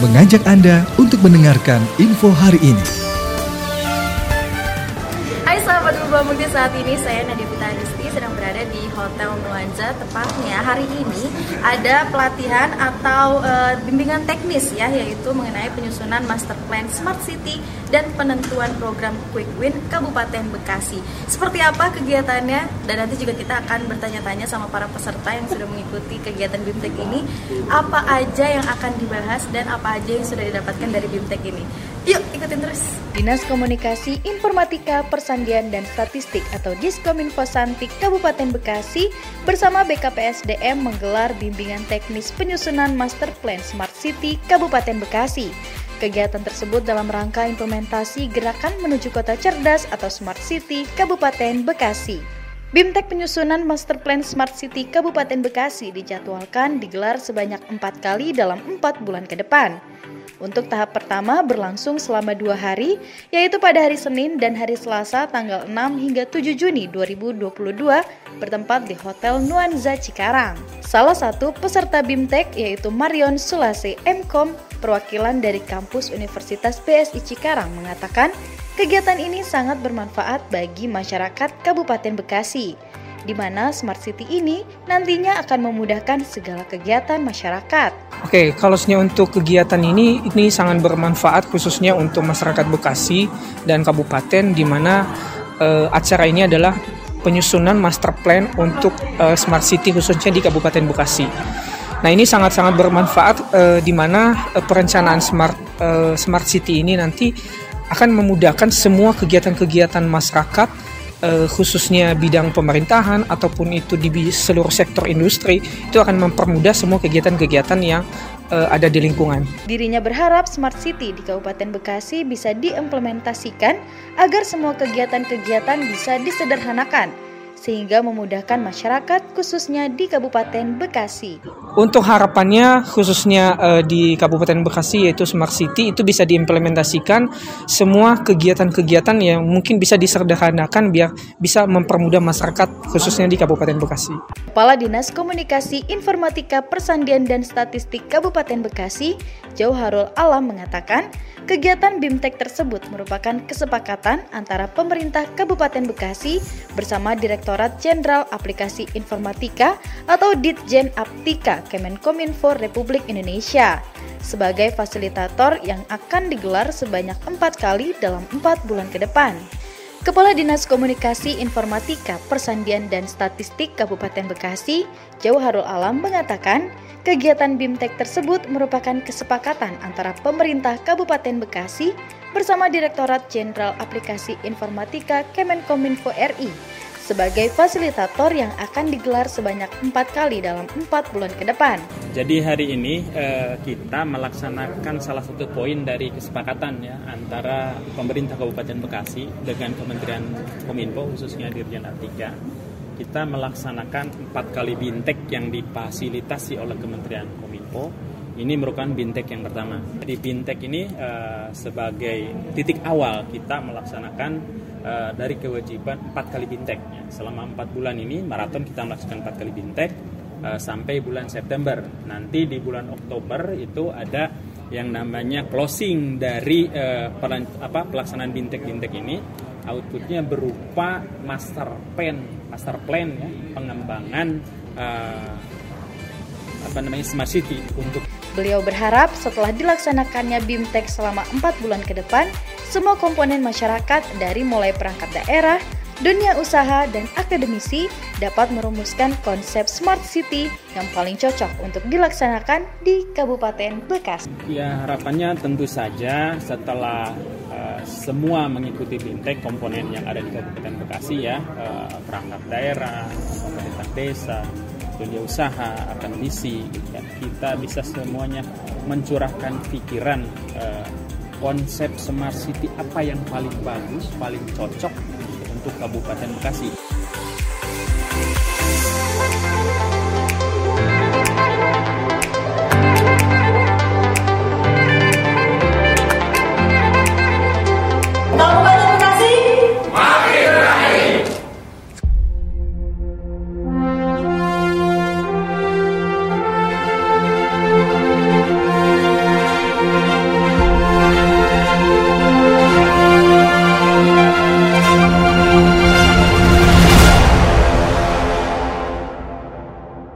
mengajak Anda untuk mendengarkan info hari ini. Hai sahabat Berubah Mukti, saat ini saya Nadia sedang berada di Hotel Nuanza. Tepatnya hari ini ada pelatihan atau uh, bimbingan teknis ya, yaitu mengenai penyusunan master plan Smart City dan penentuan program Quick Win Kabupaten Bekasi. Seperti apa kegiatannya? Dan nanti juga kita akan bertanya-tanya sama para peserta yang sudah mengikuti kegiatan BIMTEK ini, apa aja yang akan dibahas dan apa aja yang sudah didapatkan dari BIMTEK ini. Yuk ikutin terus. Dinas Komunikasi Informatika Persandian dan Statistik atau Diskominfo Santik Kabupaten Bekasi bersama BKPSDM menggelar bimbingan teknis penyusunan Master Plan Smart City Kabupaten Bekasi. Kegiatan tersebut dalam rangka implementasi gerakan menuju kota cerdas atau Smart City Kabupaten Bekasi. BIMTEK penyusunan Master Plan Smart City Kabupaten Bekasi dijadwalkan digelar sebanyak empat kali dalam empat bulan ke depan. Untuk tahap pertama berlangsung selama dua hari, yaitu pada hari Senin dan hari Selasa tanggal 6 hingga 7 Juni 2022 bertempat di Hotel Nuanza Cikarang. Salah satu peserta BIMTEK yaitu Marion Sulase Mkom, perwakilan dari kampus Universitas BSI Cikarang mengatakan, kegiatan ini sangat bermanfaat bagi masyarakat Kabupaten Bekasi di mana Smart City ini nantinya akan memudahkan segala kegiatan masyarakat. Oke, kalau untuk kegiatan ini ini sangat bermanfaat khususnya untuk masyarakat Bekasi dan kabupaten di mana uh, acara ini adalah penyusunan master plan untuk uh, Smart City khususnya di Kabupaten Bekasi. Nah, ini sangat-sangat bermanfaat uh, di mana uh, perencanaan Smart uh, Smart City ini nanti akan memudahkan semua kegiatan-kegiatan masyarakat uh, khususnya bidang pemerintahan ataupun itu di seluruh sektor industri itu akan mempermudah semua kegiatan-kegiatan yang ada di lingkungan. Dirinya berharap Smart City di Kabupaten Bekasi bisa diimplementasikan agar semua kegiatan-kegiatan bisa disederhanakan sehingga memudahkan masyarakat khususnya di Kabupaten Bekasi. Untuk harapannya khususnya uh, di Kabupaten Bekasi yaitu Smart City itu bisa diimplementasikan semua kegiatan-kegiatan yang mungkin bisa disederhanakan biar bisa mempermudah masyarakat khususnya di Kabupaten Bekasi. Kepala Dinas Komunikasi Informatika Persandian dan Statistik Kabupaten Bekasi, Jauharul Alam mengatakan, Kegiatan BIMTEK tersebut merupakan kesepakatan antara pemerintah Kabupaten Bekasi bersama Direktorat Jenderal Aplikasi Informatika atau Ditjen Aptika Kemenkominfo Republik Indonesia sebagai fasilitator yang akan digelar sebanyak empat kali dalam empat bulan ke depan. Kepala Dinas Komunikasi Informatika, Persandian dan Statistik Kabupaten Bekasi, Jauharul Alam mengatakan, Kegiatan BIMTEK tersebut merupakan kesepakatan antara pemerintah Kabupaten Bekasi bersama Direktorat Jenderal Aplikasi Informatika Kemenkominfo RI sebagai fasilitator yang akan digelar sebanyak empat kali dalam empat bulan ke depan. Jadi hari ini eh, kita melaksanakan salah satu poin dari kesepakatan ya antara pemerintah Kabupaten Bekasi dengan Kementerian Kominfo khususnya Dirjen Aptika kita melaksanakan empat kali bintek yang difasilitasi oleh Kementerian Kominfo. Ini merupakan bintek yang pertama. Di bintek ini uh, sebagai titik awal kita melaksanakan uh, dari kewajiban empat kali bintek. Selama empat bulan ini maraton kita melaksanakan empat kali bintek uh, sampai bulan September. Nanti di bulan Oktober itu ada yang namanya closing dari uh, peran, apa, pelaksanaan bintek-bintek ini outputnya berupa master plan master plan ya pengembangan uh, apa namanya smart city untuk Beliau berharap setelah dilaksanakannya BIMTEK selama empat bulan ke depan, semua komponen masyarakat dari mulai perangkat daerah, dunia usaha, dan akademisi dapat merumuskan konsep smart city yang paling cocok untuk dilaksanakan di Kabupaten Bekasi. Ya harapannya tentu saja setelah semua mengikuti bintek komponen yang ada di Kabupaten Bekasi ya uh, perangkat daerah, pemerintah desa, dunia usaha, akademisi ya. kita bisa semuanya mencurahkan pikiran uh, konsep smart city apa yang paling bagus, paling cocok untuk Kabupaten Bekasi.